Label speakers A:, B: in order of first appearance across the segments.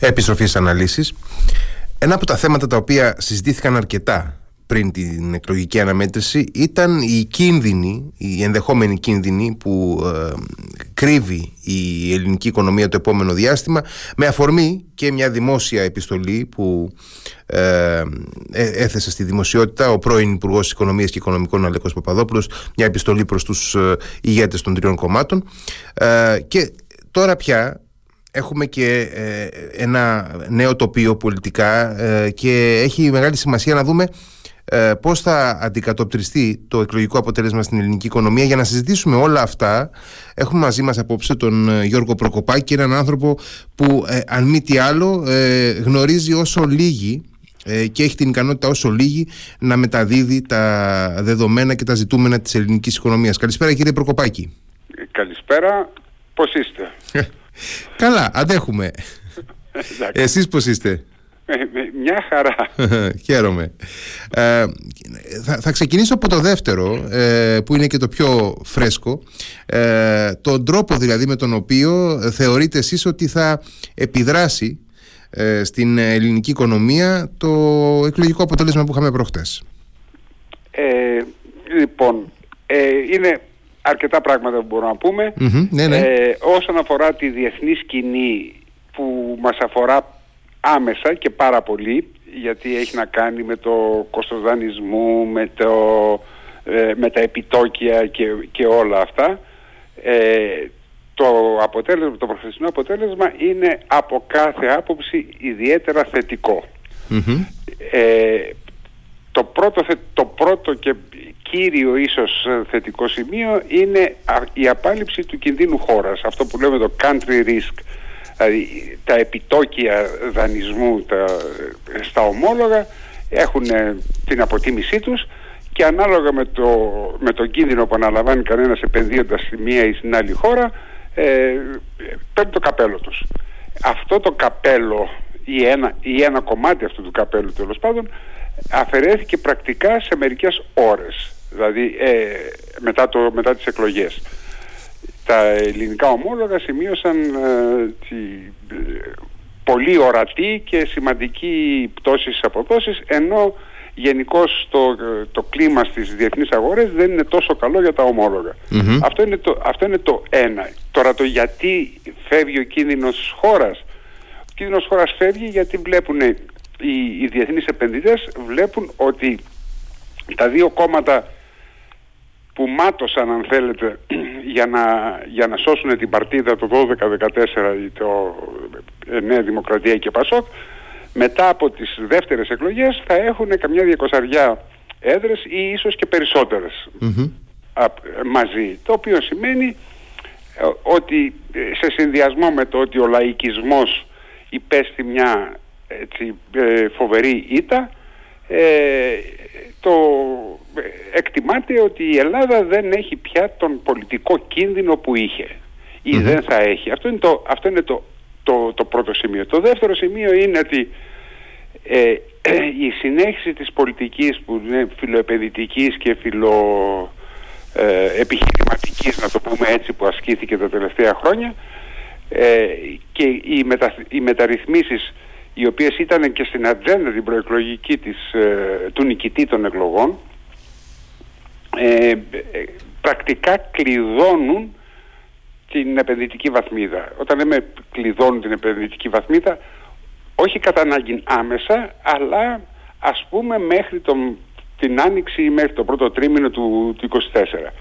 A: Επιστροφής στις αναλύσεις. Ένα από τα θέματα τα οποία συζητήθηκαν αρκετά πριν την εκλογική αναμέτρηση ήταν η κίνδυνη, η ενδεχόμενη κίνδυνη που ε, κρύβει η ελληνική οικονομία το επόμενο διάστημα με αφορμή και μια δημόσια επιστολή που ε, ε έθεσε στη δημοσιότητα ο πρώην Υπουργός Οικονομίας και Οικονομικών Αλέκος Παπαδόπουλος μια επιστολή προς τους ε, ηγέτες των τριών κομμάτων και τώρα πια έχουμε και ε, ένα νέο τοπίο πολιτικά ε, και έχει μεγάλη σημασία να δούμε ε, πώς θα αντικατοπτριστεί το εκλογικό αποτέλεσμα στην ελληνική οικονομία για να συζητήσουμε όλα αυτά έχουμε μαζί μας απόψε τον Γιώργο Προκοπάκη έναν άνθρωπο που αν μη τι άλλο γνωρίζει όσο λίγοι και έχει την ικανότητα όσο λίγοι να μεταδίδει τα δεδομένα και τα ζητούμενα της ελληνικής οικονομίας. Καλησπέρα κύριε Προκοπάκη.
B: Καλησπέρα. Πώς είστε;
A: Καλά, αντέχουμε. Εσείς πώς είστε;
B: Μια χαρά.
A: Χαίρομαι. Ε, θα, θα ξεκινήσω από το δεύτερο, ε, που είναι και το πιο φρέσκο. Ε, τον τρόπο δηλαδή με τον οποίο θεωρείτε εσείς ότι θα επιδράσει ε, στην ελληνική οικονομία το εκλογικό αποτέλεσμα που είχαμε προχτές.
B: Ε, λοιπόν, είναι αρκετά πράγματα που μπορούμε να πούμε.
A: ναι, ναι.
B: Ε, όσον αφορά τη διεθνή σκηνή που μας αφορά άμεσα και πάρα πολύ γιατί έχει να κάνει με το κόστος δανεισμού, με, το, ε, με τα επιτόκια και, και όλα αυτά ε, το, αποτέλεσμα, το προχθεσινό αποτέλεσμα είναι από κάθε άποψη ιδιαίτερα Ε, το, πρώτο, το πρώτο και κύριο ίσως ε, θετικό σημείο είναι η απάλληψη του κινδύνου χώρας. Αυτό που λέμε το country risk. Δηλαδή τα επιτόκια δανεισμού τα, στα ομόλογα έχουν ε, την αποτίμησή τους και ανάλογα με, το, με τον κίνδυνο που αναλαμβάνει κανένας επενδύοντας στη μία ή στην άλλη χώρα ε, παίρνει το καπέλο τους. Αυτό το καπέλο ή ένα, ή ένα κομμάτι αυτού του καπέλου τέλος πάντων αφαιρέθηκε πρακτικά σε μερικές ώρες δηλαδή ε, μετά, το, μετά τις εκλογές. Τα ελληνικά ομόλογα σημείωσαν ε, τη, ε, πολύ ορατή και σημαντική πτώση στις αποδόσεις ενώ γενικώ το, το κλίμα στις διεθνείς αγορές δεν είναι τόσο καλό για τα ομολογα Αυτό, είναι το, αυτό είναι το ένα. Τώρα το γιατί φεύγει ο κίνδυνος χώρας. Ο κίνδυνος χώρας φεύγει γιατί βλέπουν οι, οι διεθνείς επενδυτές βλέπουν ότι τα δύο κόμματα που μάτωσαν αν θέλετε για να, για να σώσουν την παρτίδα το 12-14 το ε, Νέα Δημοκρατία και Πασόκ μετά από τις δεύτερες εκλογές θα έχουν καμιά διακοσαριά έδρες ή ίσως και περισσοτερες μαζί. Το οποίο σημαίνει ε, ότι ε, σε συνδυασμό με το ότι ο λαϊκισμός υπέστη μια έτσι, φοβερή ήττα το εκτιμάται ότι η Ελλάδα δεν έχει πια τον πολιτικό κίνδυνο που είχε ή δεν θα έχει. Αυτό είναι, το, αυτό είναι το, το, το πρώτο σημείο. Το δεύτερο σημείο είναι ότι ε, η συνέχιση της πολιτικής που είναι φιλοεπαιδητικής και φιλο ε, επιχειρηματικής να το πούμε έτσι που ασκήθηκε τα τελευταία χρόνια ε, και οι, μετα, οι μεταρρυθμίσεις οι οποίες ήταν και στην ατζέντα την προεκλογική της, ε, του νικητή των εκλογών ε, πρακτικά κλειδώνουν την επενδυτική βαθμίδα. Όταν λέμε κλειδώνουν την επενδυτική βαθμίδα, όχι κατά ανάγκη άμεσα, αλλά ας πούμε μέχρι τον, την άνοιξη ή μέχρι το πρώτο τρίμηνο του, του 24.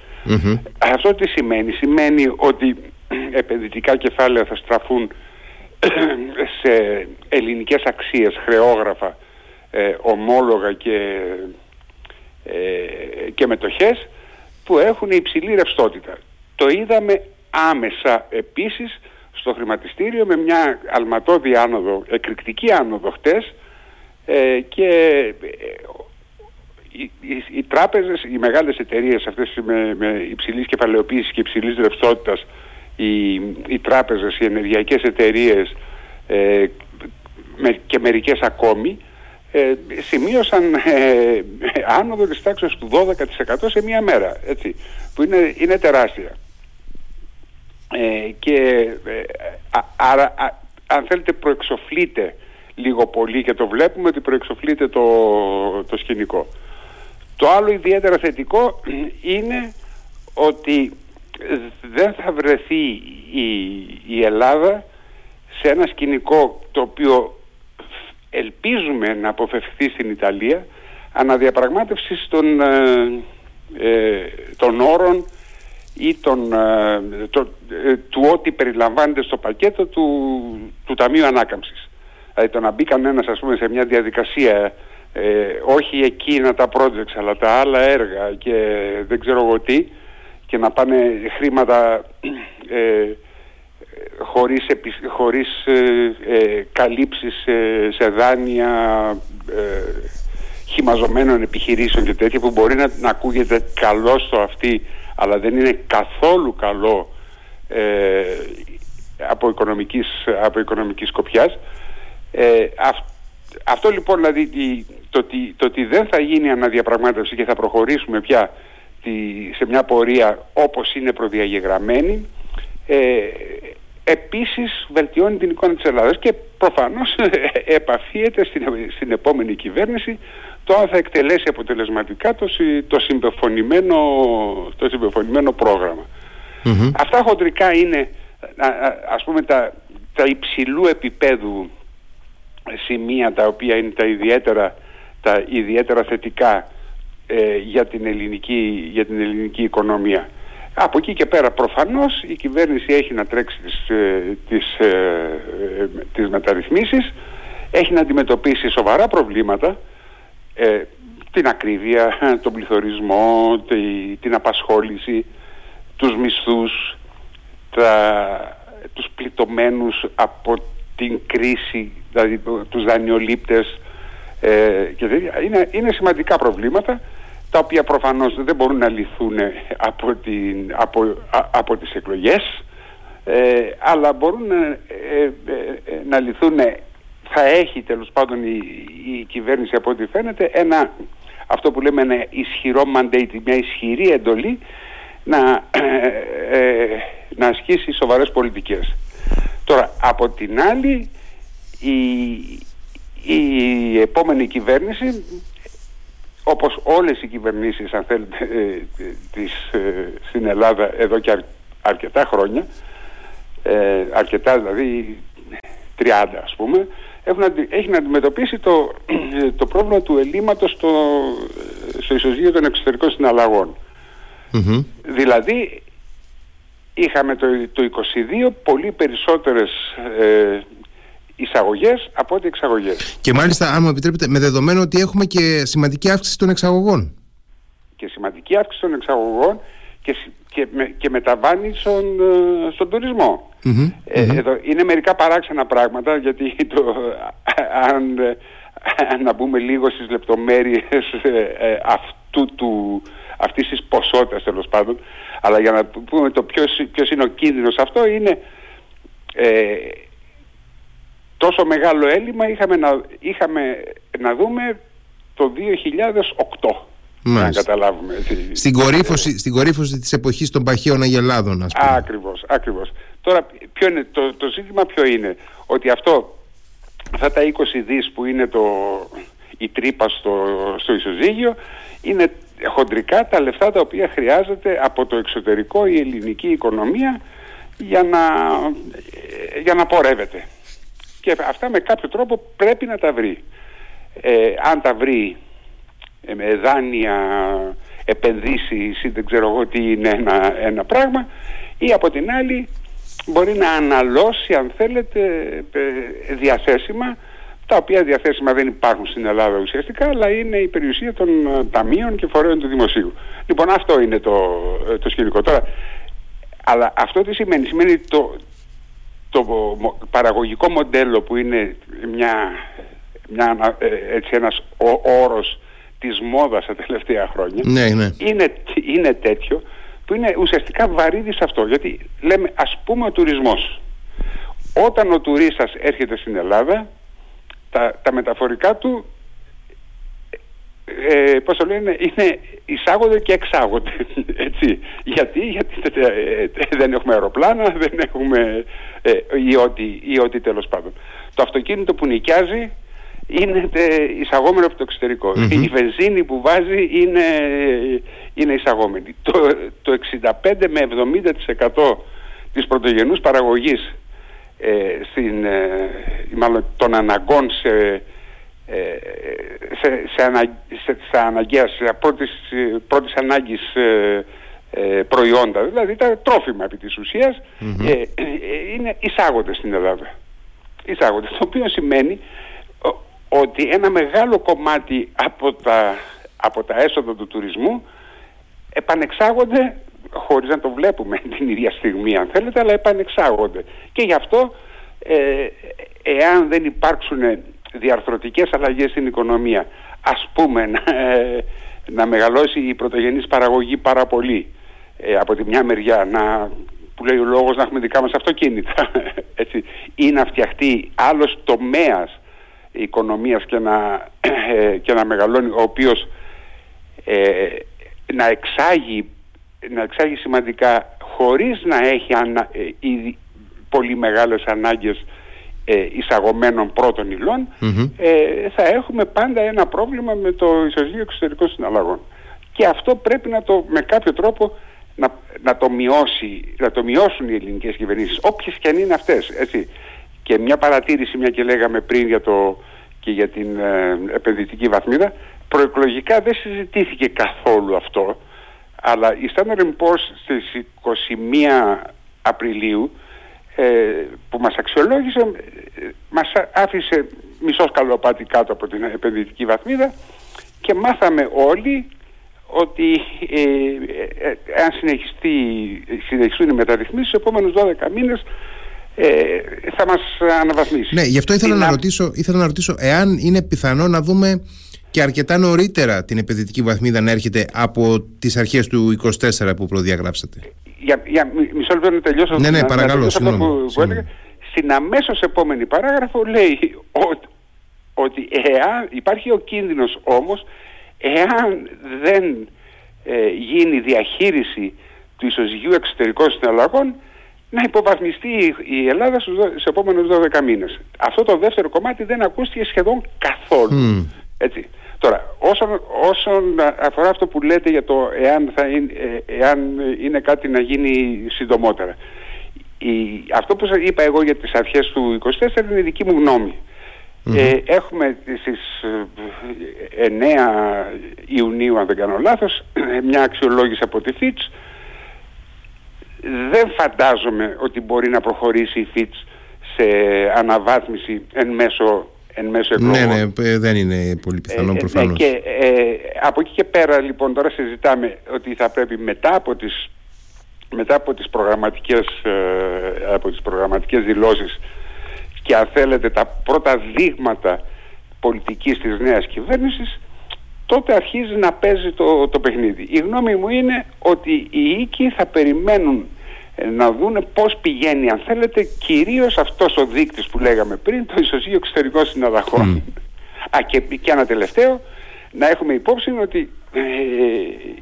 B: Αυτό τι σημαίνει; Σημαίνει ότι επενδυτικά κεφάλαια θα στραφούν σε ελληνικές αξίες, χρεόγραφα, ε, ομόλογα και, ε, και μετοχές που έχουν υψηλή ρευστότητα. Το είδαμε άμεσα επίσης στο χρηματιστήριο με μια αλματώδη άνοδο, εκρηκτική άνοδο χτες ε, και ε, οι, οι, οι, τράπεζες, οι μεγάλες εταιρείες αυτές με, με υψηλής κεφαλαιοποίησης και υψηλής ρευστότητας οι, οι τράπεζες, οι ενεργειακές εταιρείες ε, και μερικές ακόμη ε, σημείωσαν ε, άνοδο της τάξης του 12% σε μία μέρα, έτσι, που είναι, είναι τεράστια. Ε, και ε, άρα αν θέλετε προεξοφλείται λίγο πολύ και το βλέπουμε ότι προεξοφλείται το, το σκηνικό. Το άλλο ιδιαίτερα θετικό είναι ότι δεν θα βρεθεί η, η Ελλάδα σε ένα σκηνικό το οποίο ελπίζουμε να αποφευχθεί στην Ιταλία αναδιαπραγμάτευσης των, ε, ε των όρων ή τον, ε, το, ε, του ό,τι περιλαμβάνεται στο πακέτο του, του Ταμείου Ανάκαμψης. Δηλαδή το να μπει κανένας ας πούμε σε μια διαδικασία ε, όχι εκείνα τα projects αλλά τα άλλα έργα και δεν ξέρω εγώ τι και να πάνε χρήματα ε, χωρίς, χωρίς ε, καλύψεις σε δάνεια χυμαζωμένων επιχειρήσεων και τέτοια που μπορεί να, να ακούγεται καλό στο αυτή αλλά δεν είναι καθόλου καλό ε, από, οικονομικής, από οικονομικής σκοπιάς. Ε, αυτό λοιπόν δηλαδή το, ότι, το ότι δεν θα γίνει αναδιαπραγμάτευση και θα προχωρήσουμε πια τη, σε μια πορεία όπως είναι προδιαγεγραμμένη ε, επίσης βελτιώνει την εικόνα της Ελλάδας και προφανώς επαφίεται στην, στην επόμενη κυβέρνηση το αν θα εκτελέσει αποτελεσματικά το, το, συμπεφωνημένο, το συμπεφωνημένο Αυτά χοντρικά είναι ας πούμε τα, τα υψηλού επίπεδου σημεία τα οποία είναι τα ιδιαίτερα, τα ιδιαίτερα θετικά ε, για, την ελληνική, για την ελληνική οικονομία. Από εκεί και πέρα προφανώς η κυβέρνηση έχει να τρέξει τις, ε, τις, ε, ε, τις μεταρρυθμίσεις, έχει να αντιμετωπίσει σοβαρά προβλήματα ε, την ακρίβεια, τον πληθωρισμό, την απασχόληση, τους μισθούς, τα, τους πλητωμένους από την κρίση, δηλαδή τους δανειολήπτες ε, και είναι, είναι σημαντικά προβλήματα τα οποία προφανώς δεν μπορούν να λυθούν από, την, από, από τις εκλογές ε, αλλά μπορούν ε, να λυθούν θα έχει τέλος πάντων η, η κυβέρνηση από ό,τι φαίνεται ένα, αυτό που λέμε ένα ισχυρό mandate, μια ισχυρή εντολή να, ε, ε, να ασκήσει σοβαρές πολιτικές. Τώρα, από την άλλη, η, η επόμενη κυβέρνηση, όπως όλες οι κυβερνήσεις, αν θέλετε, ε, της, στην Ελλάδα εδώ και αρκετά χρόνια, αρκετά δηλαδή 30 ας πούμε, έχει να αντιμετωπίσει το, το πρόβλημα του ελλείμματος στο, στο ισοζύγιο των εξωτερικών Δηλαδή είχαμε το, το 22 πολύ περισσότερες ε, εισαγωγές από ό,τι εξαγωγές.
A: Και μάλιστα, αν μου επιτρέπετε, με δεδομένο ότι έχουμε και σημαντική αύξηση των εξαγωγών.
B: Και σημαντική αύξηση των εξαγωγών και, και, με, και μεταβάνει στον, ε, στον τουρισμό. Ε, εδώ είναι μερικά παράξενα πράγματα γιατί το, αν, να μπούμε λίγο στις λεπτομέρειες ε, αυτού του, αυτής της ποσότητας τέλος πάντων αλλά για να πούμε το ποιος, ποιος είναι ο κίνδυνος αυτό είναι τόσο μεγάλο έλλειμμα είχαμε να, είχαμε να δούμε το 2008 να καταλάβουμε.
A: Στην κορύφωση, στην κορύφωση της εποχής των παχαίων αγελάδων, ας πούμε.
B: Ακριβώς, ακριβώς. Τώρα, ποιο είναι, το, το ζήτημα ποιο είναι, ότι αυτό, αυτά τα 20 δις που είναι το, η τρύπα στο, στο ισοζύγιο, είναι χοντρικά τα λεφτά τα οποία χρειάζεται από το εξωτερικό η ελληνική οικονομία για να, για να πορεύεται. Και αυτά με κάποιο τρόπο πρέπει να τα βρει. Ε, αν τα βρει ε, με δάνεια, επενδύσεις ή δεν ξέρω εγώ τι είναι ένα, ένα πράγμα ή από την άλλη μπορεί να αναλώσει αν θέλετε ε, διαθέσιμα τα οποία διαθέσιμα δεν υπάρχουν στην Ελλάδα ουσιαστικά αλλά είναι η περιουσία των ε, ταμείων και φορέων του δημοσίου. Λοιπόν αυτό είναι το, το σκηνικό. Τώρα, αλλά αυτό τι σημαίνει, σημαίνει το, το παραγωγικό μοντέλο που είναι μια, μια, έτσι ένας όρος της μόδας τα τελευταία χρόνια
A: ναι, ναι.
B: Είναι, είναι τέτοιο που είναι ουσιαστικά βαρύδι σε αυτό. Γιατί λέμε ας πούμε ο τουρισμός. Όταν ο τουρίστας έρχεται στην Ελλάδα τα, τα μεταφορικά του ε, πώς το λένε, είναι εισάγονται και εξάγονται. Έτσι. Γιατί, γιατί ε, δεν έχουμε αεροπλάνα, δεν έχουμε ε, ή, ό,τι, ή ό,τι τέλος πάντων. Το αυτοκίνητο που νοικιάζει είναι εισαγόμενο από το εξωτερικο Η βενζίνη που βάζει είναι, είναι εισαγόμενη. Το, το 65 με 70% της πρωτογενούς παραγωγής ε, στην, ε, μάλλον των αναγκών σε, ε, σε, σε, ανα, σε, σε αναγκαίας, σε πρώτης, πρώτης ανάγκης ε, ε, προϊόντα, δηλαδή τα τρόφιμα επί της ουσιας είναι εισάγονται στην Ελλάδα. Εισάγονται, το οποίο σημαίνει ότι ένα μεγάλο κομμάτι από τα, από τα έσοδα του τουρισμού επανεξάγονται χωρίς να το βλέπουμε την ίδια στιγμή αν θέλετε αλλά επανεξάγονται. Και γι' αυτό ε, εάν δεν υπάρξουν διαρθρωτικές αλλαγές στην οικονομία ας πούμε να, ε, να μεγαλώσει η πρωτογενής παραγωγή πάρα πολύ ε, από τη μια μεριά να, που λέει ο λόγος να έχουμε δικά μας αυτοκίνητα έτσι, ή να φτιαχτεί άλλος τομέας οικονομίας και να, ε, και να μεγαλώνει ο οποίος ε, να εξάγει να εξάγει σημαντικά χωρίς να έχει ανα, ε, πολύ μεγάλες ανάγκες ε, εισαγωμένων πρώτων ε, θα έχουμε πάντα ένα πρόβλημα με το ισοζύγιο εξωτερικών συναλλαγών. Και αυτό πρέπει να το, με κάποιο τρόπο να, να, το, μειώσει, να το μειώσουν οι ελληνικές κυβερνήσεις, όποιες και αν είναι αυτές. Έτσι. Και μια παρατήρηση, μια και λέγαμε πριν για το, και για την ε, επενδυτική βαθμίδα, προεκλογικά δεν συζητήθηκε καθόλου αυτό αλλά η Standard Poor's στις 21 Απριλίου ε, που μας αξιολόγησε ε, μας άφησε μισός σκαλοπάτι κάτω από την επενδυτική βαθμίδα και μάθαμε όλοι ότι ε, ε, ε αν συνεχιστεί, συνεχιστούν οι μεταρρυθμίσεις στους επόμενους 12 μήνες ε, θα μας αναβαθμίσει.
A: Ναι, γι' αυτό ήθελα να, ρωτήσω, ήθελα να ρωτήσω εάν είναι πιθανό να δούμε και αρκετά νωρίτερα την επενδυτική βαθμίδα να έρχεται από τις αρχές του 24 που προδιαγράψατε.
B: Για, για μισό λεπτό να τελειώσω.
A: Ναι, ναι, παρακαλώ, συγγνώμη.
B: Στην αμέσως επόμενη παράγραφο λέει ότι, ότι εάν, υπάρχει ο κίνδυνος όμως εάν δεν ε, γίνει διαχείριση του ισοζυγίου εξωτερικών συναλλαγών να υποβαθμιστεί η Ελλάδα στους επόμενους 12 μήνες. Αυτό το δεύτερο κομμάτι δεν ακούστηκε σχεδόν καθόλου. Έτσι. Τώρα, όσον, όσον αφορά αυτό που λέτε για το εάν, θα είναι, ε, εάν είναι κάτι να γίνει συντομότερα. Η, αυτό που σας είπα εγώ για τις αρχές του 24 είναι η δική μου γνωμη Ε, έχουμε στις 9 ε, Ιουνίου, αν δεν κάνω λάθος, μια αξιολόγηση από τη ΦΙΤΣ. Δεν φαντάζομαι ότι μπορεί να προχωρήσει η ΦΙΤΣ σε αναβάθμιση εν μέσω εν μέσω
A: εκλογών. Ναι, ναι, δεν είναι πολύ πιθανό ε, ε προφανώς.
B: και ε, από εκεί και πέρα λοιπόν τώρα συζητάμε ότι θα πρέπει μετά από τις, μετά από τις προγραμματικές, ε, από τις προγραμματικές δηλώσεις και αν θέλετε τα πρώτα δείγματα πολιτικής της νέας κυβέρνησης τότε αρχίζει να παίζει το, το παιχνίδι. Η γνώμη μου είναι ότι οι οίκοι θα περιμένουν ε, να δούνε πώς πηγαίνει αν θέλετε κυρίως αυτός ο δείκτης που λέγαμε πριν το ισοζύγιο εξωτερικών συναλλαγών. Α, και, και ένα τελευταίο να έχουμε υπόψη ότι ε,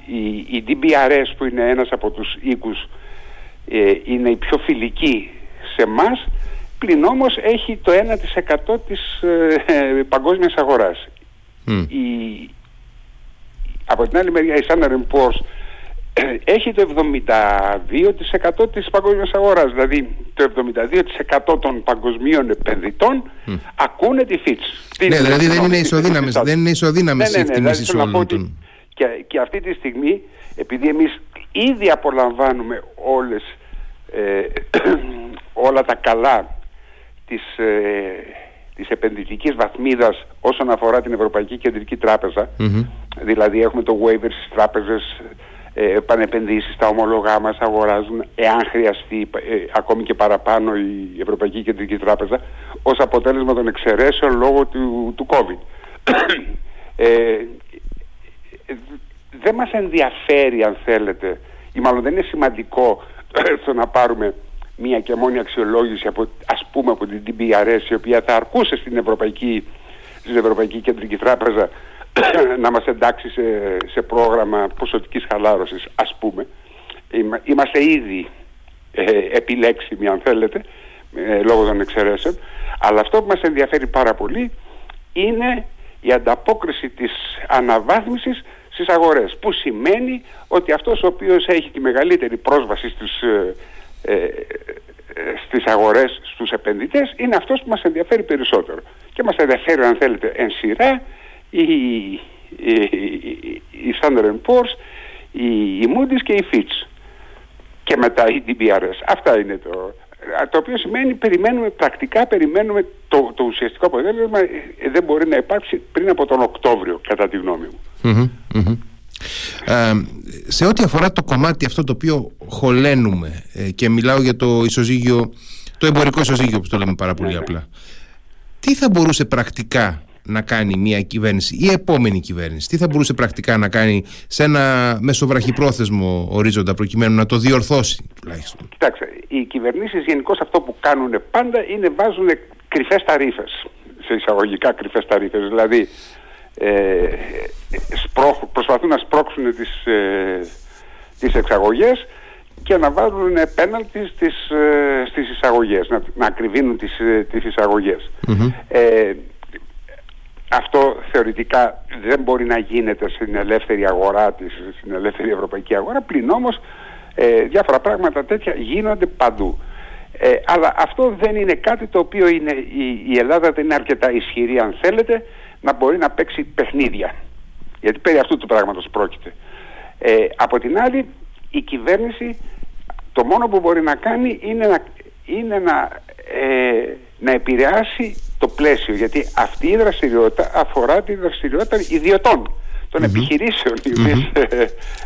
B: η, η DBRS που είναι ένας από τους οίκους ε, είναι η πιο φιλική σε εμά, πλην όμως έχει το 1% της ε, παγκόσμιας αγοράς. Η, από την άλλη μεριά η Standard Poor's έχει το 72% της παγκόσμιας αγοράς. Δηλαδή το 72% των παγκοσμίων επενδυτών ακούνε τη Fitch.
A: Ναι, δηλαδή δεν είναι ισοδύναμες, δεν είναι ισοδύναμες ναι, ναι, ναι, δηλαδή όλων
B: Και, και αυτή τη στιγμή, επειδή εμείς ήδη απολαμβάνουμε όλες, ε, όλα τα καλά της, ε, της επενδυτικής βαθμίδας όσον αφορά την Ευρωπαϊκή Κεντρική δηλαδή έχουμε το waiver στις τράπεζες ε, επανεπενδύσεις στα ομολόγά μας αγοράζουν εάν χρειαστεί ε, ακόμη και παραπάνω η Ευρωπαϊκή Κεντρική Τράπεζα ως αποτέλεσμα των εξαιρέσεων λόγω του, του COVID. ε, δεν μας ενδιαφέρει αν θέλετε ή μάλλον δεν είναι σημαντικό το να πάρουμε μία και μόνη αξιολόγηση από, ας πούμε από την DBRS η οποία θα αρκούσε στην Ευρωπαϊκή, στην Ευρωπαϊκή Κεντρική Τράπεζα να μας εντάξει σε, πρόγραμμα ποσοτικής χαλάρωσης ας πούμε. Είμαστε ήδη ε, επιλέξιμοι αν θέλετε ε, λόγω των εξαιρέσεων αλλά αυτό που μας ενδιαφέρει πάρα πολύ είναι η ανταπόκριση της αναβάθμισης στις αγορές που σημαίνει ότι αυτός ο οποίος έχει τη μεγαλύτερη πρόσβαση στις, ε, ε, στις αγορές στους επενδυτές είναι αυτός που μας ενδιαφέρει περισσότερο και μας ενδιαφέρει αν θέλετε εν σειρά η, η, η Standard Poor's η, η Moody's και η Fitch και μετά η DBRS αυτά είναι το, το οποίο σημαίνει περιμένουμε πρακτικά περιμένουμε το, το ουσιαστικό αποτέλεσμα ε, δεν μπορεί να υπάρξει πριν από τον Οκτώβριο κατά τη γνώμη μου.
A: Ε, σε ό,τι αφορά το κομμάτι αυτό το οποίο χωλένουμε ε, και μιλάω για το ισοζύγιο το εμπορικό ισοζύγιο που το λέμε πάρα πολύ ναι, ναι. απλά τι θα μπορούσε πρακτικά να κάνει μια κυβέρνηση, η επόμενη κυβέρνηση, τι θα μπορούσε πρακτικά να κάνει σε ένα μεσοβραχυπρόθεσμο ορίζοντα προκειμένου να το διορθώσει τουλάχιστον;
B: Κοιτάξτε, οι κυβερνήσεις γενικώς αυτό που κάνουν πάντα είναι βάζουν κρυφές ταρίφες, σε εισαγωγικά κρυφές ταρίφες, δηλαδή ε, προσπαθούν να σπρώξουν τις, ε, τις εξαγωγές και να βάλουν πέναλτι στις, ε, στις εισαγωγές, να, να ακριβίνουν τις, ε, τις εισαγωγες Ε, αυτό θεωρητικά δεν μπορεί να γίνεται στην ελεύθερη αγορά της, στην ελεύθερη ευρωπαϊκή αγορά, πλην όμως ε, διάφορα πράγματα τέτοια γίνονται παντού. Ε, αλλά αυτό δεν είναι κάτι το οποίο είναι, η, η Ελλάδα δεν είναι αρκετά ισχυρή αν θέλετε να μπορεί να παίξει παιχνίδια. Γιατί περί αυτού του πράγματος πρόκειται. Ε, από την άλλη η κυβέρνηση το μόνο που μπορεί να κάνει είναι να, είναι να, ε, να επηρεάσει το πλαίσιο γιατί αυτή η δραστηριότητα αφορά τη δραστηριότητα ιδιωτών των επιχειρήσεων οι mm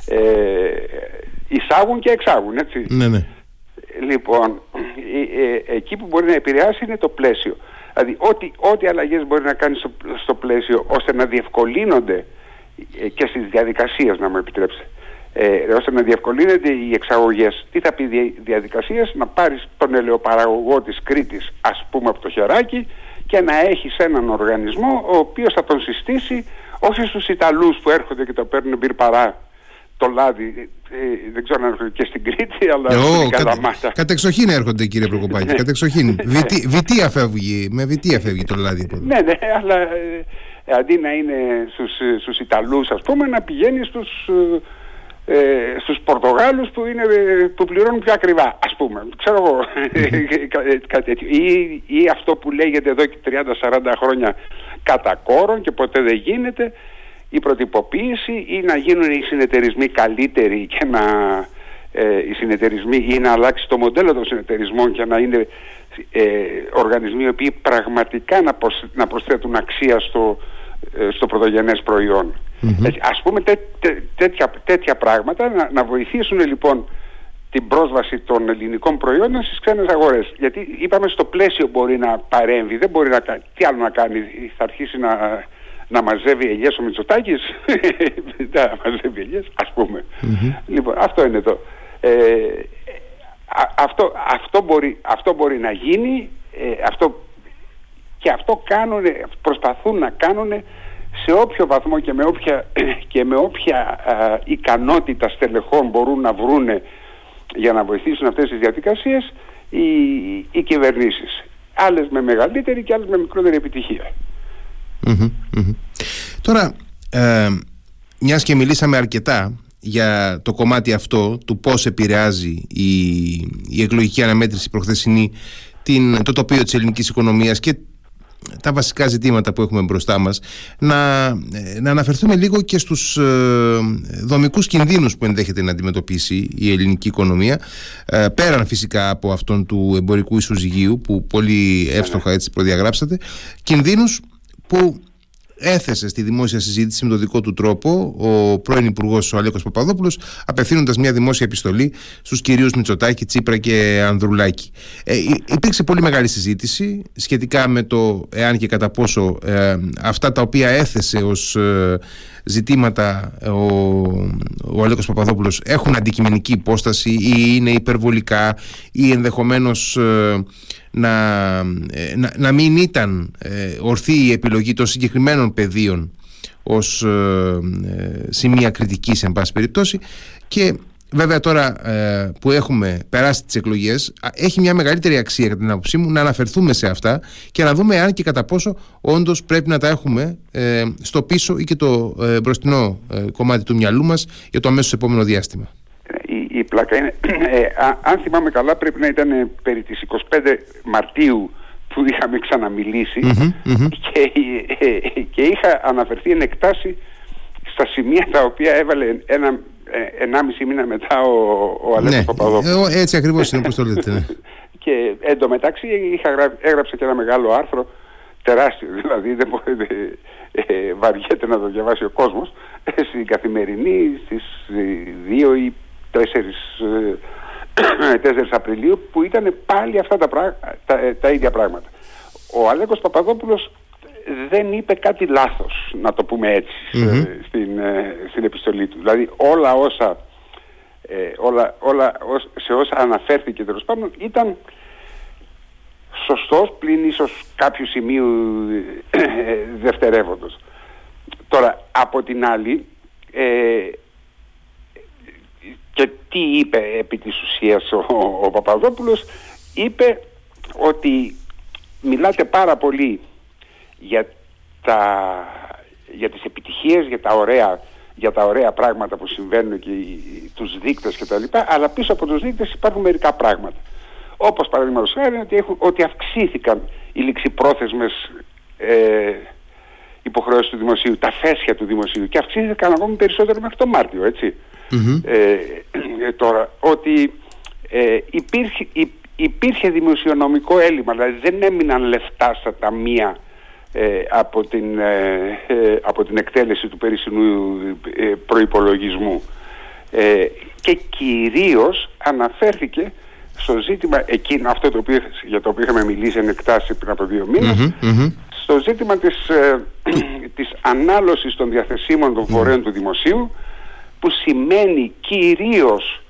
B: ε, εισάγουν και εξάγουν έτσι.
A: Ναι, ναι.
B: Λοιπόν, ε, εκεί που μπορεί να επηρεάσει είναι το πλαίσιο. Δηλαδή, ό,τι, ό,τι αλλαγές μπορεί να κάνει στο, στο πλαίσιο ώστε να διευκολύνονται και στις διαδικασίες, να μου επιτρέψετε, ε, ώστε να διευκολύνονται οι εξαγωγές. Τι θα πει διαδικασίες, να πάρεις τον ελαιοπαραγωγό της Κρήτης ας πούμε από το χεράκι και να έχεις έναν οργανισμό ο οποίος θα τον συστήσει όχι στους Ιταλούς που έρχονται και το παίρνουν παρά το λάδι, ε, δεν ξέρω αν έρχονται και στην Κρήτη, αλλά oh, στην Καλαμάτα.
A: Κατεξοχήν έρχονται κύριε Προκοπάκη, ναι. κατεξοχήν. Βιτή, βιτία φεύγει, με βιτία φεύγει το λάδι.
B: Ναι, ναι, αλλά ε, αντί να είναι στους, στους Ιταλούς ας πούμε, να πηγαίνει στους, ε, στους Πορτογάλους που, είναι, που πληρώνουν πιο ακριβά, ας πούμε. Ξέρω εγώ, κάτι τέτοιο. Ή, ή αυτό που λέγεται εδώ και 30-40 χρόνια κατά κόρον και ποτέ δεν γίνεται, η προτυποποίηση ή να γίνουν οι συνεταιρισμοί καλύτεροι και να ε, οι συνεταιρισμοί ή να αλλάξει το μοντέλο των συνεταιρισμών και να είναι ε, οργανισμοί οι οποίοι πραγματικά να, να προσθέτουν αξία στο, ε, στο πρωτογενές προϊόν. Ας πούμε τέτοια, τέτοια πράγματα να, να βοηθήσουν λοιπόν την πρόσβαση των ελληνικών προϊόντων στις ξένες αγορές. Γιατί είπαμε στο πλαίσιο μπορεί να παρέμβει, δεν μπορεί να κάνει. Τι άλλο να κάνει, θα αρχίσει να, να μαζεύει ελιές ο Μητσοτάκης; να μαζεύει ελιές, ας πουμε Λοιπόν, αυτό είναι το. Ε, αυτό, αυτό, μπορεί, αυτό μπορεί να γίνει, ε, αυτό, και αυτό κάνουν, προσπαθούν να κάνουν σε όποιο βαθμό και με όποια, και με όποια ικανότητα στελεχών μπορούν να βρούνε για να βοηθήσουν αυτές τις διαδικασίες οι, οι κυβερνήσεις. Άλλες με μεγαλύτερη και άλλες με μικρότερη
A: Τώρα, ε, μιας και μιλήσαμε αρκετά για το κομμάτι αυτό του πώς επηρεάζει η, η εκλογική αναμέτρηση προχθεσινή την, το τοπίο της ελληνικής οικονομίας και τα βασικά ζητήματα που έχουμε μπροστά μας να, να αναφερθούμε λίγο και στους ε, δομικούς κινδύνους που ενδέχεται να αντιμετωπίσει η ελληνική οικονομία ε, πέραν φυσικά από αυτόν του εμπορικού ισοζυγίου που πολύ εύστοχα έτσι προδιαγράψατε κινδύνους που έθεσε στη δημόσια συζήτηση με τον δικό του τρόπο ο πρώην Υπουργός ο Αλέκος Παπαδόπουλος, απευθύνοντας μια δημόσια επιστολή στους κυρίους Μητσοτάκη, Τσίπρα και Ανδρουλάκη. Ε, υπήρξε πολύ μεγάλη συζήτηση σχετικά με το εάν και κατά πόσο ε, αυτά τα οποία έθεσε ως ε, ζητήματα ο, ο Αλέκος Παπαδόπουλος έχουν αντικειμενική υπόσταση ή είναι υπερβολικά ή ενδεχομένως ε, να, ε, να, να μην ήταν ε, ορθή η επιλογή των συγκεκριμένων πεδίων ως ε, σημεία κριτικής εν πάση περιπτώσει. Και Βέβαια τώρα ε, που έχουμε περάσει τις εκλογές έχει μια μεγαλύτερη αξία κατά την άποψή μου να αναφερθούμε σε αυτά και να δούμε αν και κατά πόσο όντως πρέπει να τα έχουμε ε, στο πίσω ή και το ε, μπροστινό κομμάτι του μυαλού μας για το αμέσως επόμενο διάστημα.
B: Η, η πλάκα είναι, αν θυμάμαι καλά πρέπει να ήταν περί τις 25 Μαρτίου που είχαμε Και, και είχα αναφερθεί εν εκτάσει στα σημεία τα οποία έβαλε ένα ε, ενάμιση μήνα μετά ο, ο Αλέκος ναι, Παπαδόπουλος.
A: Ε, έτσι ακριβώς είναι όπως το λέτε. Ναι.
B: και εντωμεταξύ είχα έγραψε και ένα μεγάλο άρθρο τεράστιο δηλαδή δεν μπορεί, ε, βαριέται να το διαβάσει ο κόσμος ε, στην καθημερινή στις 2 ή 4, 4 Απριλίου που ήταν πάλι αυτά τα, τα, τα ίδια πράγματα. Ο Αλέκος Παπαδόπουλος δεν είπε κάτι λάθος, να το πούμε στην, ε, στην επιστολή του. Δηλαδή όλα όσα, ε, όλα, όλα σε όσα αναφέρθηκε τέλος πάντων ήταν σωστός πλην ίσως κάποιου σημείου ε, δευτερεύοντος. Τώρα από την άλλη και τι είπε επί της ουσίας ο, ο Παπαδόπουλος είπε ότι μιλάτε πάρα πολύ για, τα, για τις επιτυχίες, για τα ωραία για τα ωραία πράγματα που συμβαίνουν και τους δείκτες και τα λοιπά, αλλά πίσω από τους δείκτες υπάρχουν μερικά πράγματα. Όπως παραδείγματος χάρη ότι, έχουν, ότι αυξήθηκαν οι ληξιπρόθεσμες ε, υποχρεώσεις του δημοσίου, τα φέσια του δημοσίου και αυξήθηκαν ακόμη περισσότερο μέχρι το Μάρτιο, έτσι. Ε, ε, τώρα, ότι ε, υπήρχε, υπήρχε δημοσιονομικό έλλειμμα, δηλαδή δεν έμειναν λεφτά στα ταμεία ε, από, την, ε, ε, από την εκτέλεση του περισσυνού προϋπολογισμού. Και κυρίως αναφέρθηκε στο ζήτημα εκείνο αυτό το οποίο, για το οποίο είχαμε μιλήσει εν εκτάσει πριν από δύο στο ζήτημα της, της ανάλωσης των διαθεσίμων των φορέων του δημοσίου που σημαίνει κυρίως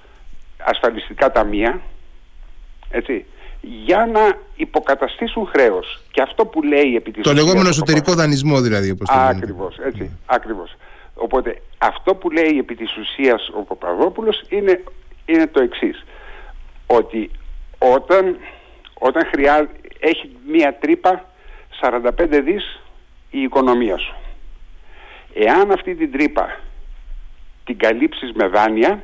B: ασφαλιστικά ταμεία έτσι, για να υποκαταστήσουν χρέος. Και αυτό που λέει επί της
A: Το λεγόμενο εσωτερικό δανεισμό δηλαδή. Όπως το
B: ακριβώς, έτσι, mm. ακριβώς. Οπότε αυτό που λέει επί της ουσίας ο Παπαδόπουλος είναι, είναι το εξής. Ότι όταν, όταν έχει μία τρύπα 45 δις η οικονομία σου. Εάν αυτή την τρύπα την καλύψεις με δάνεια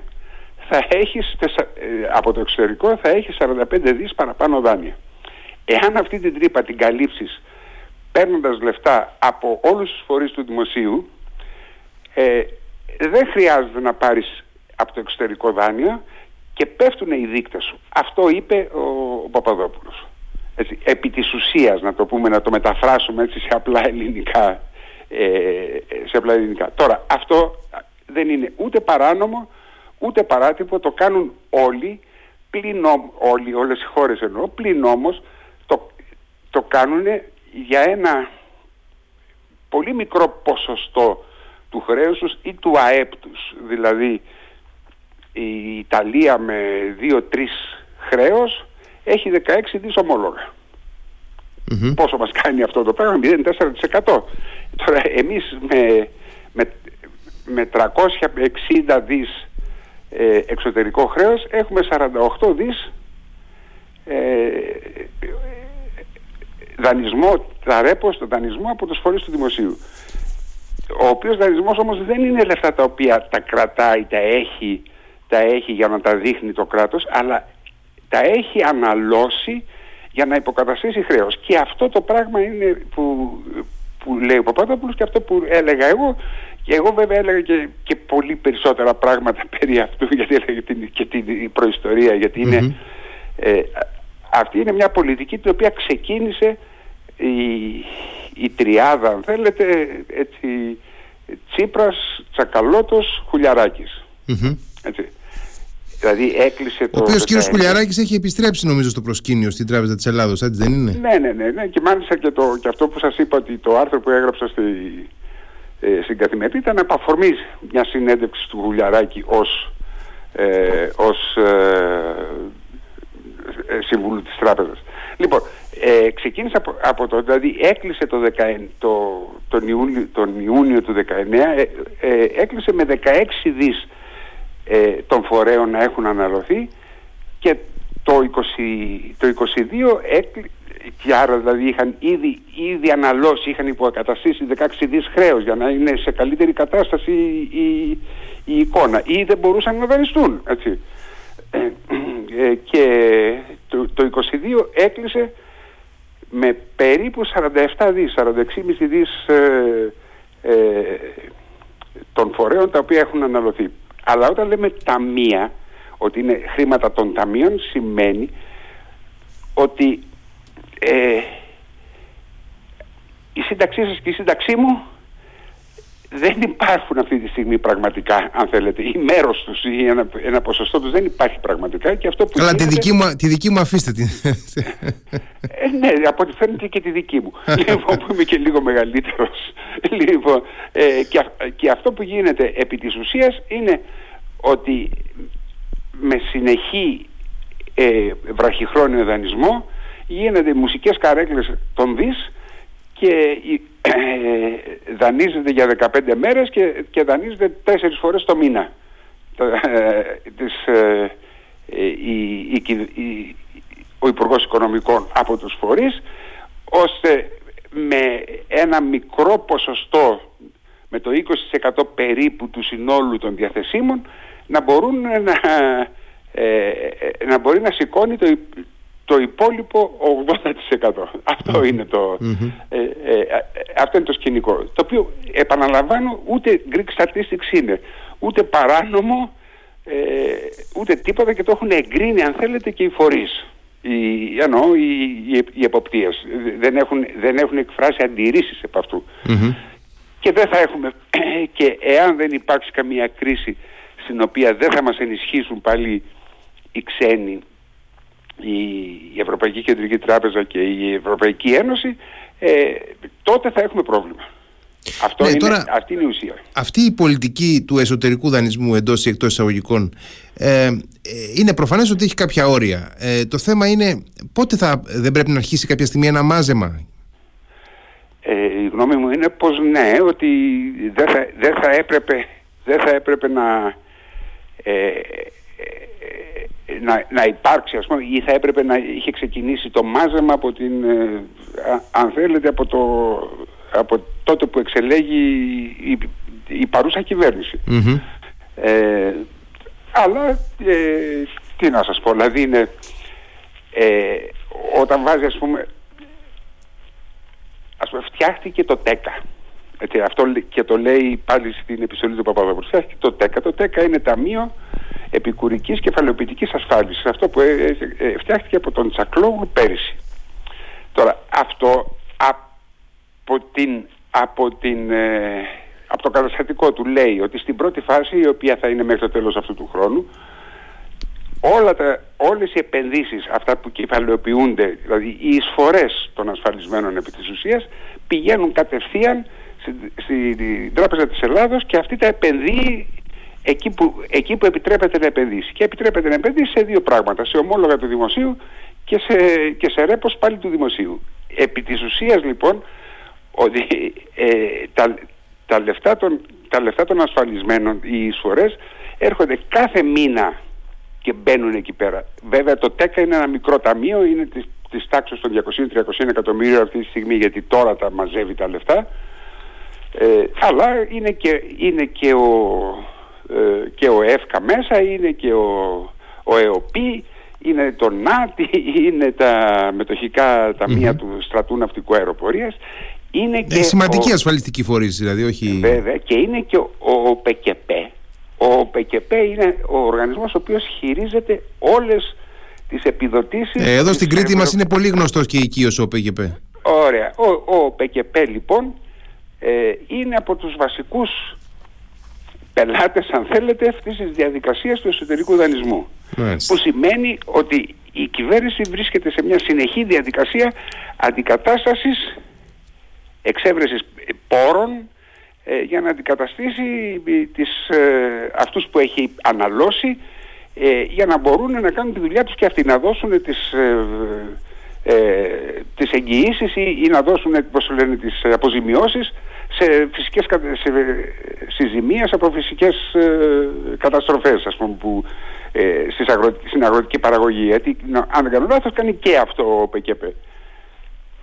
B: θα έχεις, ε, από το εξωτερικό θα έχεις 45 δις παραπάνω δάνεια. Εάν αυτή την τρύπα την καλύψεις παίρνοντας λεφτά από όλους τους φορείς του δημοσίου ε, δεν χρειάζεται να πάρεις από το εξωτερικό δάνειο και πέφτουν οι δείκτες σου. Αυτό είπε ο, ο Παπαδόπουλος. Έτσι, επί της ουσίας να το πούμε, να το μεταφράσουμε έτσι σε απλά ελληνικά. Ε, σε απλά ελληνικά. Τώρα αυτό δεν είναι ούτε παράνομο ούτε παράτυπο, το κάνουν όλοι, πλην όλοι, όλες οι χώρες εννοώ, πλην όμως το, το κάνουν για ένα πολύ μικρό ποσοστό του χρέους τους ή του ΑΕΠ τους. Δηλαδή η Ιταλία με 2-3 χρέος έχει 16 δις ομόλογα. Πόσο μας κάνει αυτό το πράγμα, 0,4%. Τώρα εμείς με, με, με 360 δις ε, εξωτερικό χρέος έχουμε 48 δις ε, δανεισμό, τα ρέπος στο δανεισμό από τους φορείς του δημοσίου. Ο οποίος δανεισμός όμως δεν είναι λεφτά τα οποία τα κρατάει, τα έχει, τα έχει για να τα δείχνει το κράτος, αλλά τα έχει αναλώσει για να υποκαταστήσει χρέος. Και αυτό το πράγμα είναι που, που λέει ο Παπαδόπουλος και αυτό που έλεγα εγώ και εγώ βέβαια έλεγα και, και πολύ περισσότερα πράγματα περί αυτού γιατί έλεγα την, και την προϊστορία γιατί ε, αυτή είναι μια πολιτική την οποία ξεκίνησε η, η τριάδα αν θέλετε έτσι, Τσίπρας, Τσακαλώτος, Έτσι. Δηλαδή έκλεισε το.
A: Ο οποίος κύριος Κουλιαράκη έχει επιστρέψει νομίζω στο προσκήνιο στην Τράπεζα της Ελλάδος, έτσι δεν είναι;
B: Ναι, ναι, ναι, ναι. Και μάλιστα και, το, και αυτό που σας είπα ότι το άρθρο που έγραψα στη, ε, στην καθημερινή ήταν επαφορμή μια συνέντευξη του Γουλιαράκη ως, ε, ως ε, ε, Συμβούλου της Τράπεζας. Λοιπόν, ε, ξεκίνησε από, από το, δηλαδή έκλεισε το, 19, το, τον, Ιούνιο, τον Ιούνιο του 19, ε, ε, έκλεισε με 16 δις ε, των φορέων να έχουν αναλωθεί και το, 20, το 22 έκλει, και άρα δηλαδή είχαν ήδη, ήδη αναλώσει, είχαν υποκαταστήσει 16 δις χρέος για να είναι σε καλύτερη κατάσταση η, η, εικόνα ή δεν μπορούσαν να δανειστούν έτσι. Ε, ε, και το, το 22 έκλεισε με περίπου 47 δις, 46,5 δις ε, ε, των φορέων τα οποία έχουν αναλωθεί. Αλλά όταν λέμε ταμεία, ότι είναι χρήματα των ταμείων, σημαίνει ότι ε, η σύνταξή σας και η σύνταξή μου δεν υπάρχουν αυτή τη στιγμή πραγματικά, αν θέλετε, ή μέρος τους ή ένα, ένα ποσοστό τους δεν υπάρχει πραγματικά. Και αυτό που
A: Αλλά τη, δική μου, τη δική μου αφήστε την.
B: ε, ναι, από ό,τι φαίνεται και τη δική μου. λοιπόν, που είμαι και λίγο μεγαλύτερος. λοιπόν, ε, και, και αυτό που γίνεται επί της ουσίας είναι ότι με συνεχή ε, βραχυχρόνιο δανεισμό γίνονται μουσικές καρέκλες των δις και ε, δανείζεται για 15 μέρες και, και δανείζεται 4 φορές το μήνα. Ε, της, ε, η, η, ο Υπουργός Οικονομικών από τους φορείς ώστε με ένα μικρό ποσοστό με το 20% περίπου του συνόλου των διαθεσίμων να μπορούν να, ε, να μπορεί να σηκώνει το, το υπόλοιπο 80%. Αυτό είναι το, ε, ε, αυτό είναι το σκηνικό. Το οποίο επαναλαμβάνω ούτε Greek Statistics είναι, ούτε παράνομο, ε, ούτε τίποτα και το έχουν εγκρίνει αν θέλετε και οι φορείς. Οι, εννοώ οι, οι, οι εποπτείες. Δεν έχουν, δεν έχουν εκφράσει αντιρρήσεις επ' αυτου Και δεν θα έχουμε, και εάν δεν υπάρξει καμία κρίση στην οποία δεν θα μας ενισχύσουν πάλι οι ξένοι η Ευρωπαϊκή Κεντρική Τράπεζα και η Ευρωπαϊκή Ένωση, ε, τότε θα έχουμε πρόβλημα. Αυτό ναι, είναι, τώρα, αυτή είναι η ουσία.
A: Αυτή η πολιτική του εσωτερικού δανεισμού εντός ή εκτός εισαγωγικών ε, ε, είναι προφανές ότι έχει κάποια όρια. Ε, το θέμα είναι πότε θα, δεν πρέπει να αρχίσει κάποια στιγμή ένα μάζεμα;
B: Ε, η γνώμη μου είναι πως ναι, ότι δεν θα, δεν θα, έπρεπε, δεν θα έπρεπε να, ε, να, να υπάρξει ας πούμε ή θα έπρεπε να είχε ξεκινήσει το μάζεμα από την ε, αν θέλετε από, το, από τότε που εξελέγει η, η παρούσα ε, αλλά ε, τι να σας πω δηλαδή είναι όταν βάζει ας πούμε ας πούμε φτιάχτηκε το ΤΕΚΑ έτσι, αυτό και το λέει πάλι στην επιστολή του Παπαδόπουλου φτιάχτηκε το ΤΕΚΑ. Το ΤΕΚΑ είναι ταμείο επικουρικής κεφαλαιοποιητικής ασφάλισης. Αυτό που ε, ε, ε, φτιάχτηκε από τον Τσακλόγλου πέρυσι. Τώρα αυτό από, την, από, την, από το καταστατικό του λέει ότι στην πρώτη φάση η οποία θα είναι μέχρι το τέλος αυτού του χρόνου όλα τα, όλες οι επενδύσεις αυτά που κεφαλαιοποιούνται δηλαδή οι εισφορές των ασφαλισμένων επί της ουσίας πηγαίνουν κατευθείαν στην στη Τράπεζα της Ελλάδος και αυτή τα επενδύει εκεί που, εκεί που επιτρέπεται να επενδύσει. Και επιτρέπεται να επενδύσει σε δύο πράγματα, σε ομόλογα του δημοσίου και σε, και σε ρέπος πάλι του δημοσίου. Επί της ουσίας λοιπόν ότι ε, τα, τα, λεφτά των, τα λεφτά των ασφαλισμένων, οι εισφορές έρχονται κάθε μήνα και μπαίνουν εκεί πέρα. Βέβαια το ΤΕΚΑ είναι ένα μικρό ταμείο, είναι της, της τάξης των 200-300 εκατομμύριων αυτή τη στιγμή γιατί τώρα τα μαζεύει τα λεφτά. Ε, αλλά είναι και, είναι και ο, ε, και ο ΕΦΚΑ μέσα, είναι και ο, ο ΕΟΠΗ, είναι το ΝΑΤΙ, είναι τα μετοχικά του στρατού ναυτικού αεροπορίας. Είναι
A: και σημαντική ο... ασφαλιστική φορείς δηλαδή, όχι...
B: Βέβαια, και είναι και ο, ο ΠΚΠ. Ο ΠΚΠ είναι ο οργανισμός ο οποίος χειρίζεται όλες τις επιδοτήσεις...
A: Ε, εδώ στην Κρήτη μας είναι πολύ γνωστός και οικείος ο ΠΚΠ.
B: Ωραία. Ο, ο ΠΚΠ λοιπόν ε, είναι από τους βασικούς πελάτες αν θέλετε αυτής της διαδικασίας του εσωτερικού δανεισμού. Που σημαίνει ότι η κυβέρνηση βρίσκεται σε μια συνεχή διαδικασία αντικατάστασης εξέβρεσης πόρων ε, για να αντικαταστήσει τις, ε, αυτούς που έχει αναλώσει ε, για να μπορούν να κάνουν τη δουλειά τους και αυτοί να δώσουν τις, ε, ε, τις εγγυήσεις ή, ή να δώσουν πώς λένε, τις αποζημιώσεις σε φυσικές σε, σε ζημίες από φυσικές ε, καταστροφές ας πούμε που ε, στις αγροτική, στην αγροτική παραγωγή. Γιατί αν δεν κάνω λάθος κάνει και αυτό ο ΠΚΠ.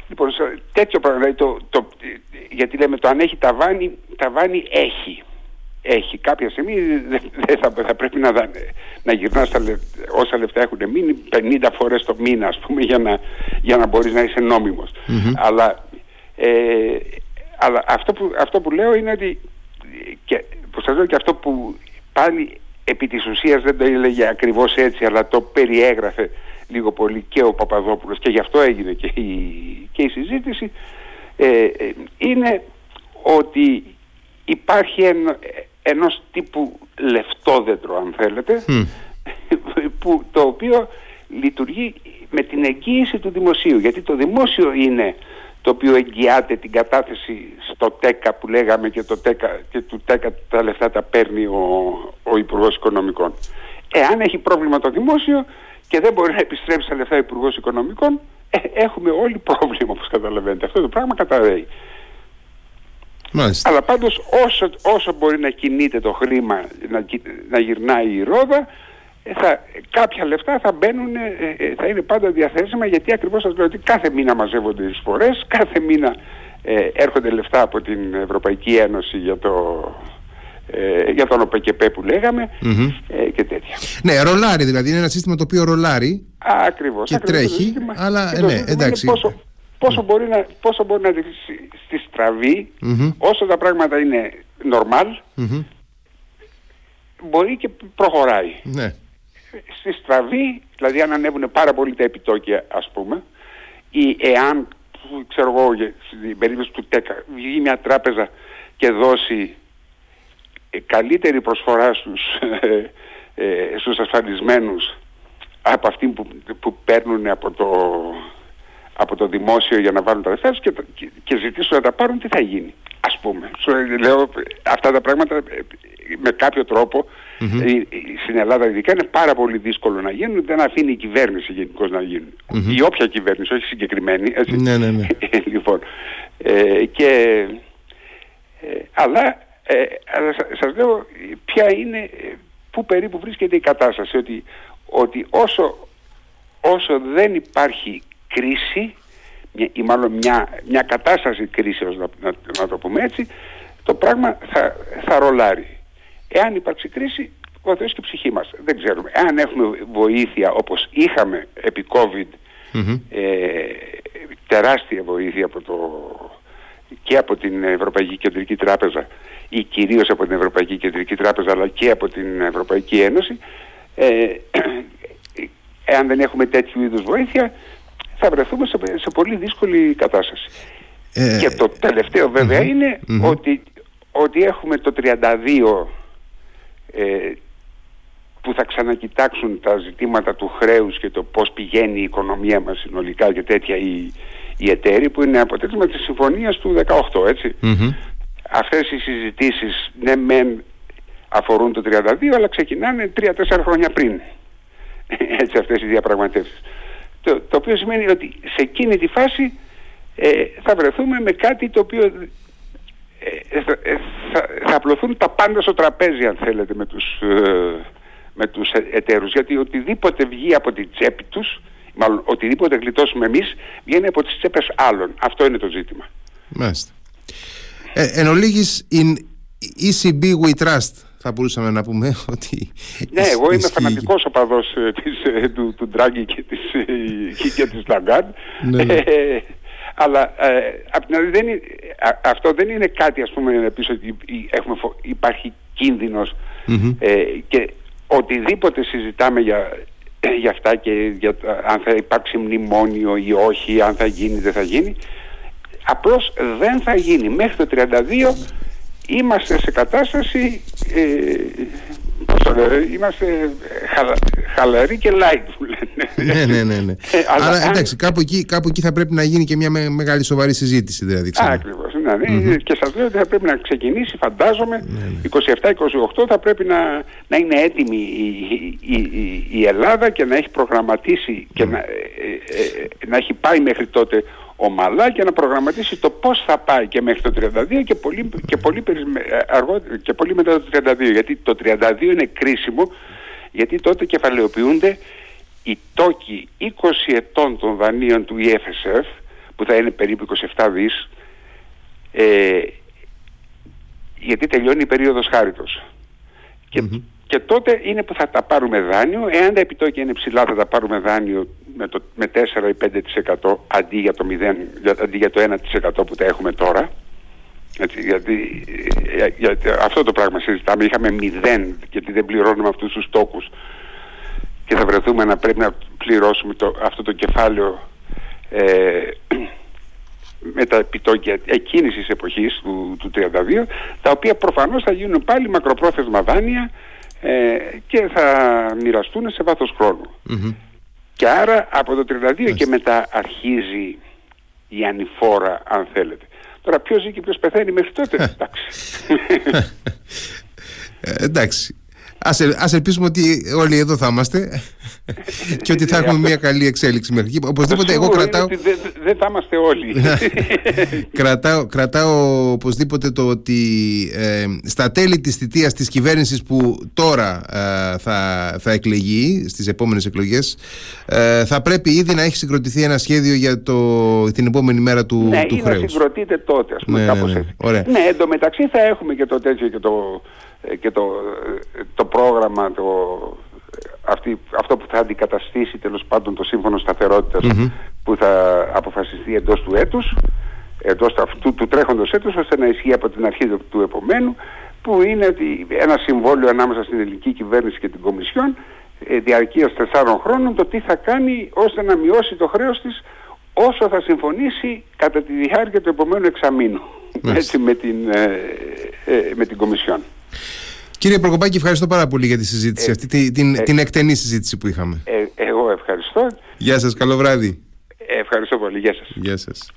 B: Λοιπόν τέτοιο πράγμα δηλαδή το, το, γιατί λέμε το αν έχει ταβάνι ταβάνι έχει έχει κάποια στιγμή δεν θα, θα πρέπει να, να γυρνάς τα, όσα λεφτά έχουν μείνει 50 φορές το μήνα ας πούμε για να, για να μπορείς να είσαι νόμιμος. Αλλά ε, αλλά αυτό που, αυτό που λέω είναι ότι και, που σας λέω και αυτό που πάλι επί της ουσίας δεν το έλεγε ακριβώς έτσι αλλά το περιέγραφε λίγο πολύ και ο Παπαδόπουλος και γι' αυτό έγινε και η, και η συζήτηση ε, ε είναι ότι υπάρχει εν, ενός τύπου λεφτόδεντρο αν θέλετε που, το οποίο λειτουργεί με την εγγύηση του δημοσίου γιατί το δημόσιο είναι το οποίο εγγυάται την κατάθεση στο ΤΕΚΑ που λέγαμε και, το ΤΕΚΑ, και του ΤΕΚΑ τα λεφτά τα παίρνει ο, ο Υπουργός Οικονομικών. Εάν έχει πρόβλημα το δημόσιο και δεν μπορεί να επιστρέψει τα λεφτά Υπουργός Οικονομικών, ε, έχουμε όλοι πρόβλημα όπως καταλαβαίνετε. Αυτό το πράγμα καταραίει. Αλλά πάντως όσο, όσο μπορεί να κινείται το χρήμα, να, να γυρνάει η ρόδα, ε, θα, κάποια λεφτά θα μπαίνουν, ε, ε, θα είναι πάντα διαθέσιμα γιατί ακριβώς σας λέω ότι κάθε μήνα μαζεύονται οι εισφορές, κάθε μήνα έρχονται λεφτά από την Ευρωπαϊκή Ένωση για το, για τον ΟΠΕΚΕΠΕ που λεγαμε και τέτοια.
A: Ναι, ρολάρι δηλαδή, είναι ένα σύστημα το οποίο ρολάρει
B: ακριβώς,
A: και τρέχει, αλλά ναι, εντάξει.
B: Πόσο, πόσο, μπορεί να, πόσο μπορεί να στη στραβή, όσο τα πράγματα είναι normal, μπορεί και προχωράει.
A: Ναι.
B: Στη στραβή, δηλαδή αν ανέβουν πάρα πολύ τα επιτόκια ας πούμε ή εάν, ξέρω εγώ, στην περίπτωση του ΤΕΚΑ βγει μια τράπεζα και δώσει ε, καλύτερη προσφορά στους, ε, ε, στους ασφαλισμένους από αυτοί που, που παίρνουν από το, από το δημόσιο για να βάλουν τα λεφτά και, και, και ζητήσουν να τα πάρουν, τι θα γίνει. Ας πούμε. Λέω αυτά τα πράγματα με κάποιο τρόπο στην Ελλάδα ειδικά είναι πάρα πολύ δύσκολο να γίνουν, δεν αφήνει η κυβέρνηση γενικώς να γίνουν. Η όποια κυβέρνηση, όχι συγκεκριμένη. Έτσι.
A: Ναι, ναι, ναι.
B: λοιπόν, ε, και, ε, αλλά, ε, αλλά σας λέω ποια είναι, πού περίπου βρίσκεται η κατάσταση, ότι, ότι όσο, όσο δεν υπάρχει κρίση, ή μάλλον μια, μια κατάσταση κρίσεως να, να, να το πούμε έτσι, το πράγμα θα, θα ρολάρει. Εάν υπάρξει κρίση, ο Θεός και η ψυχή μας. Δεν ξέρουμε. Εάν έχουμε βοήθεια όπως είχαμε επί COVID, ε, τεράστια βοήθεια από το, και από την Ευρωπαϊκή Κεντρική Τράπεζα ή κυρίως από την Ευρωπαϊκή Κεντρική Τράπεζα αλλά και από την Ευρωπαϊκή Ένωση, ε, εάν δεν έχουμε τέτοιου είδους βοήθεια, θα βρεθούμε σε, σε πολύ δύσκολη κατάσταση. Ε, και το τελευταίο είναι ότι, ότι έχουμε το 32 ε, που θα ξανακοιτάξουν τα ζητήματα του χρέους και το πώς πηγαίνει η οικονομία μας συνολικά και τέτοια οι, οι εταίροι που είναι αποτέλεσμα της συμφωνίας του 18 έτσι. Αυτές οι συζητήσεις ναι μεν αφορούν το 32 αλλά ξεκινάνε 3-4 χρόνια πριν έτσι αυτές οι διαπραγματεύσεις. Το, το οποίο σημαίνει ότι σε εκείνη τη φάση ε, θα βρεθούμε με κάτι το οποίο ε, ε, θα, θα απλωθούν τα πάντα στο τραπέζι αν θέλετε με τους, ε, με τους εταίρους. Γιατί οτιδήποτε βγει από την τσέπη τους μάλλον οτιδήποτε γλιτώσουμε εμείς βγαίνει από τις τσέπες άλλων. Αυτό είναι το ζήτημα.
A: Μάλιστα. Ε, Εν ολίγης in ECB we trust θα μπορούσαμε να πούμε ότι...
B: Ναι, εγώ είμαι φανατικός οπαδός της, του, του Ντράγκη και της, και της Λαγκάν. Ναι. ναι αλλά ε, δεν είναι, αυτό δεν είναι κάτι ας πούμε να πεις ότι έχουμε, υπάρχει ε, και οτιδήποτε συζητάμε για, για αυτά και για αν θα υπάρξει μνημόνιο ή όχι, αν θα γίνει δεν θα γίνει απλώς δεν θα γίνει μέχρι το 32 είμαστε σε κατάσταση ε, είμαστε χαλα, χαλαροί και light που
A: λένε. ναι, ναι, ναι. ναι. Ε, αλλά, αλλά εντάξει, κάπου, εκεί, κάπου εκεί θα πρέπει να γίνει και μια μεγάλη σοβαρή συζήτηση δηλαδή.
B: Ακριβώς, ναι, ναι. και σας λέω ότι θα πρέπει να ξεκινήσει, φαντάζομαι, 27-28 θα πρέπει να, να είναι έτοιμη η, η, η, η Ελλάδα και να έχει προγραμματίσει και να, ε, ε, να έχει πάει μέχρι τότε ομαλά και να προγραμματίσει το πώς θα πάει και μέχρι το 32 και πολύ, και πολύ, αργότερα, και πολύ μετά το 32 γιατί το 32 είναι κρίσιμο γιατί τότε κεφαλαιοποιούνται οι τόκοι 20 ετών των δανείων του EFSF που θα είναι περίπου 27 δις ε, γιατί τελειώνει η περίοδος χάριτος. Και, και τότε είναι που θα τα πάρουμε δάνειο, εάν τα επιτόκια είναι ψηλά θα τα πάρουμε δάνειο με, το, με 4 ή 5% αντί για το, 0, αντί για το 1% που τα έχουμε τώρα. Έτσι, γιατί, για, για, αυτό το πράγμα συζητάμε, είχαμε 0 γιατί δεν πληρώνουμε αυτούς τους τόκους. Και θα βρεθούμε να πρέπει να πληρώσουμε το, αυτό το κεφάλαιο ε, με τα επιτόκια εκείνης της εποχής του, του 32 τα οποία προφανώς θα γίνουν πάλι μακροπρόθεσμα δάνεια ε, και θα μοιραστούν σε βάθος Και άρα από το 32 και μετά αρχίζει η ανηφόρα αν θέλετε. Τώρα ποιος ζει και ποιος πεθαίνει μέχρι τότε; εντάξει.
A: Ε, εντάξει. Ας, ας ελπίσουμε ότι όλοι εδώ θα είμαστε και ότι θα έχουμε μια καλή εξέλιξη μέχρι εκεί. Οπωσδήποτε εγώ κρατάω...
B: Δεν δε θα είμαστε όλοι.
A: κρατάω, κρατάω οπωσδήποτε το ότι ε, στα τέλη της θητείας της κυβέρνησης που τώρα ε, θα, θα εκλεγεί στις επόμενες εκλογές ε, θα πρέπει ήδη να έχει συγκροτηθεί ένα σχέδιο για το, την επόμενη μέρα του,
B: ναι,
A: του χρέους.
B: Ναι, συγκροτείται τότε ας πούμε
A: ναι,
B: κάπως
A: ναι,
B: έτσι.
A: Ωραία.
B: Ναι, εντωμεταξύ θα έχουμε και το τέτοιο και το, και το, το πρόγραμμα, το, αυτή, αυτό που θα αντικαταστήσει τέλος πάντων το σύμφωνο που θα αποφασιστεί εντός του έτους, εντός αυτού του τρέχοντος έτους ώστε να ισχύει από την αρχή του επομένου που είναι ότι ένα συμβόλαιο ανάμεσα στην ελληνική κυβέρνηση και την Κομισιόν ε, διαρκείας τεσσάρων χρόνων το τι θα κάνει ώστε να μειώσει το χρέος της όσο θα συμφωνήσει κατά τη διάρκεια του επομένου εξαμήνου. Έτσι, με, την, ε, ε, με την Κομισιόν.
A: Κύριε Προκοπάκη, ευχαριστώ πάρα πολύ για τη συζήτηση, ε, αυτή την, ε, την εκτενή συζήτηση που είχαμε.
B: εγώ ευχαριστώ.
A: Γεια σας, καλό βράδυ.
B: ευχαριστώ πολύ, γεια σας.
A: Γεια σας.